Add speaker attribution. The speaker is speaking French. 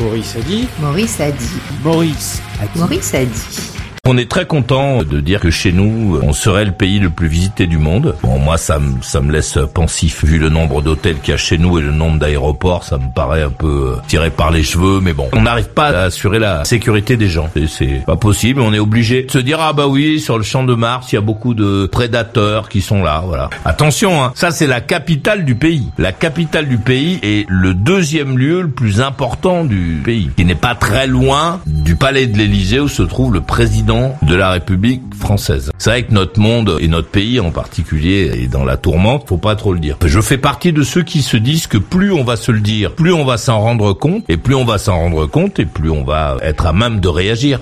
Speaker 1: Maurice a dit.
Speaker 2: Maurice a dit.
Speaker 1: Maurice a dit.
Speaker 2: Maurice a dit.
Speaker 3: On est très content de dire que chez nous, on serait le pays le plus visité du monde. Bon, moi, ça me, ça me laisse pensif. Vu le nombre d'hôtels qu'il y a chez nous et le nombre d'aéroports, ça me paraît un peu euh, tiré par les cheveux, mais bon. On n'arrive pas à assurer la sécurité des gens. C'est pas possible. On est obligé de se dire, ah bah oui, sur le champ de Mars, il y a beaucoup de prédateurs qui sont là, voilà. Attention, hein. Ça, c'est la capitale du pays. La capitale du pays est le deuxième lieu le plus important du pays. Qui n'est pas très loin du palais de l'Élysée où se trouve le président de la République française. C'est vrai que notre monde et notre pays en particulier est dans la tourmente, faut pas trop le dire. Je fais partie de ceux qui se disent que plus on va se le dire, plus on va s'en rendre compte, et plus on va s'en rendre compte, et plus on va être à même de réagir.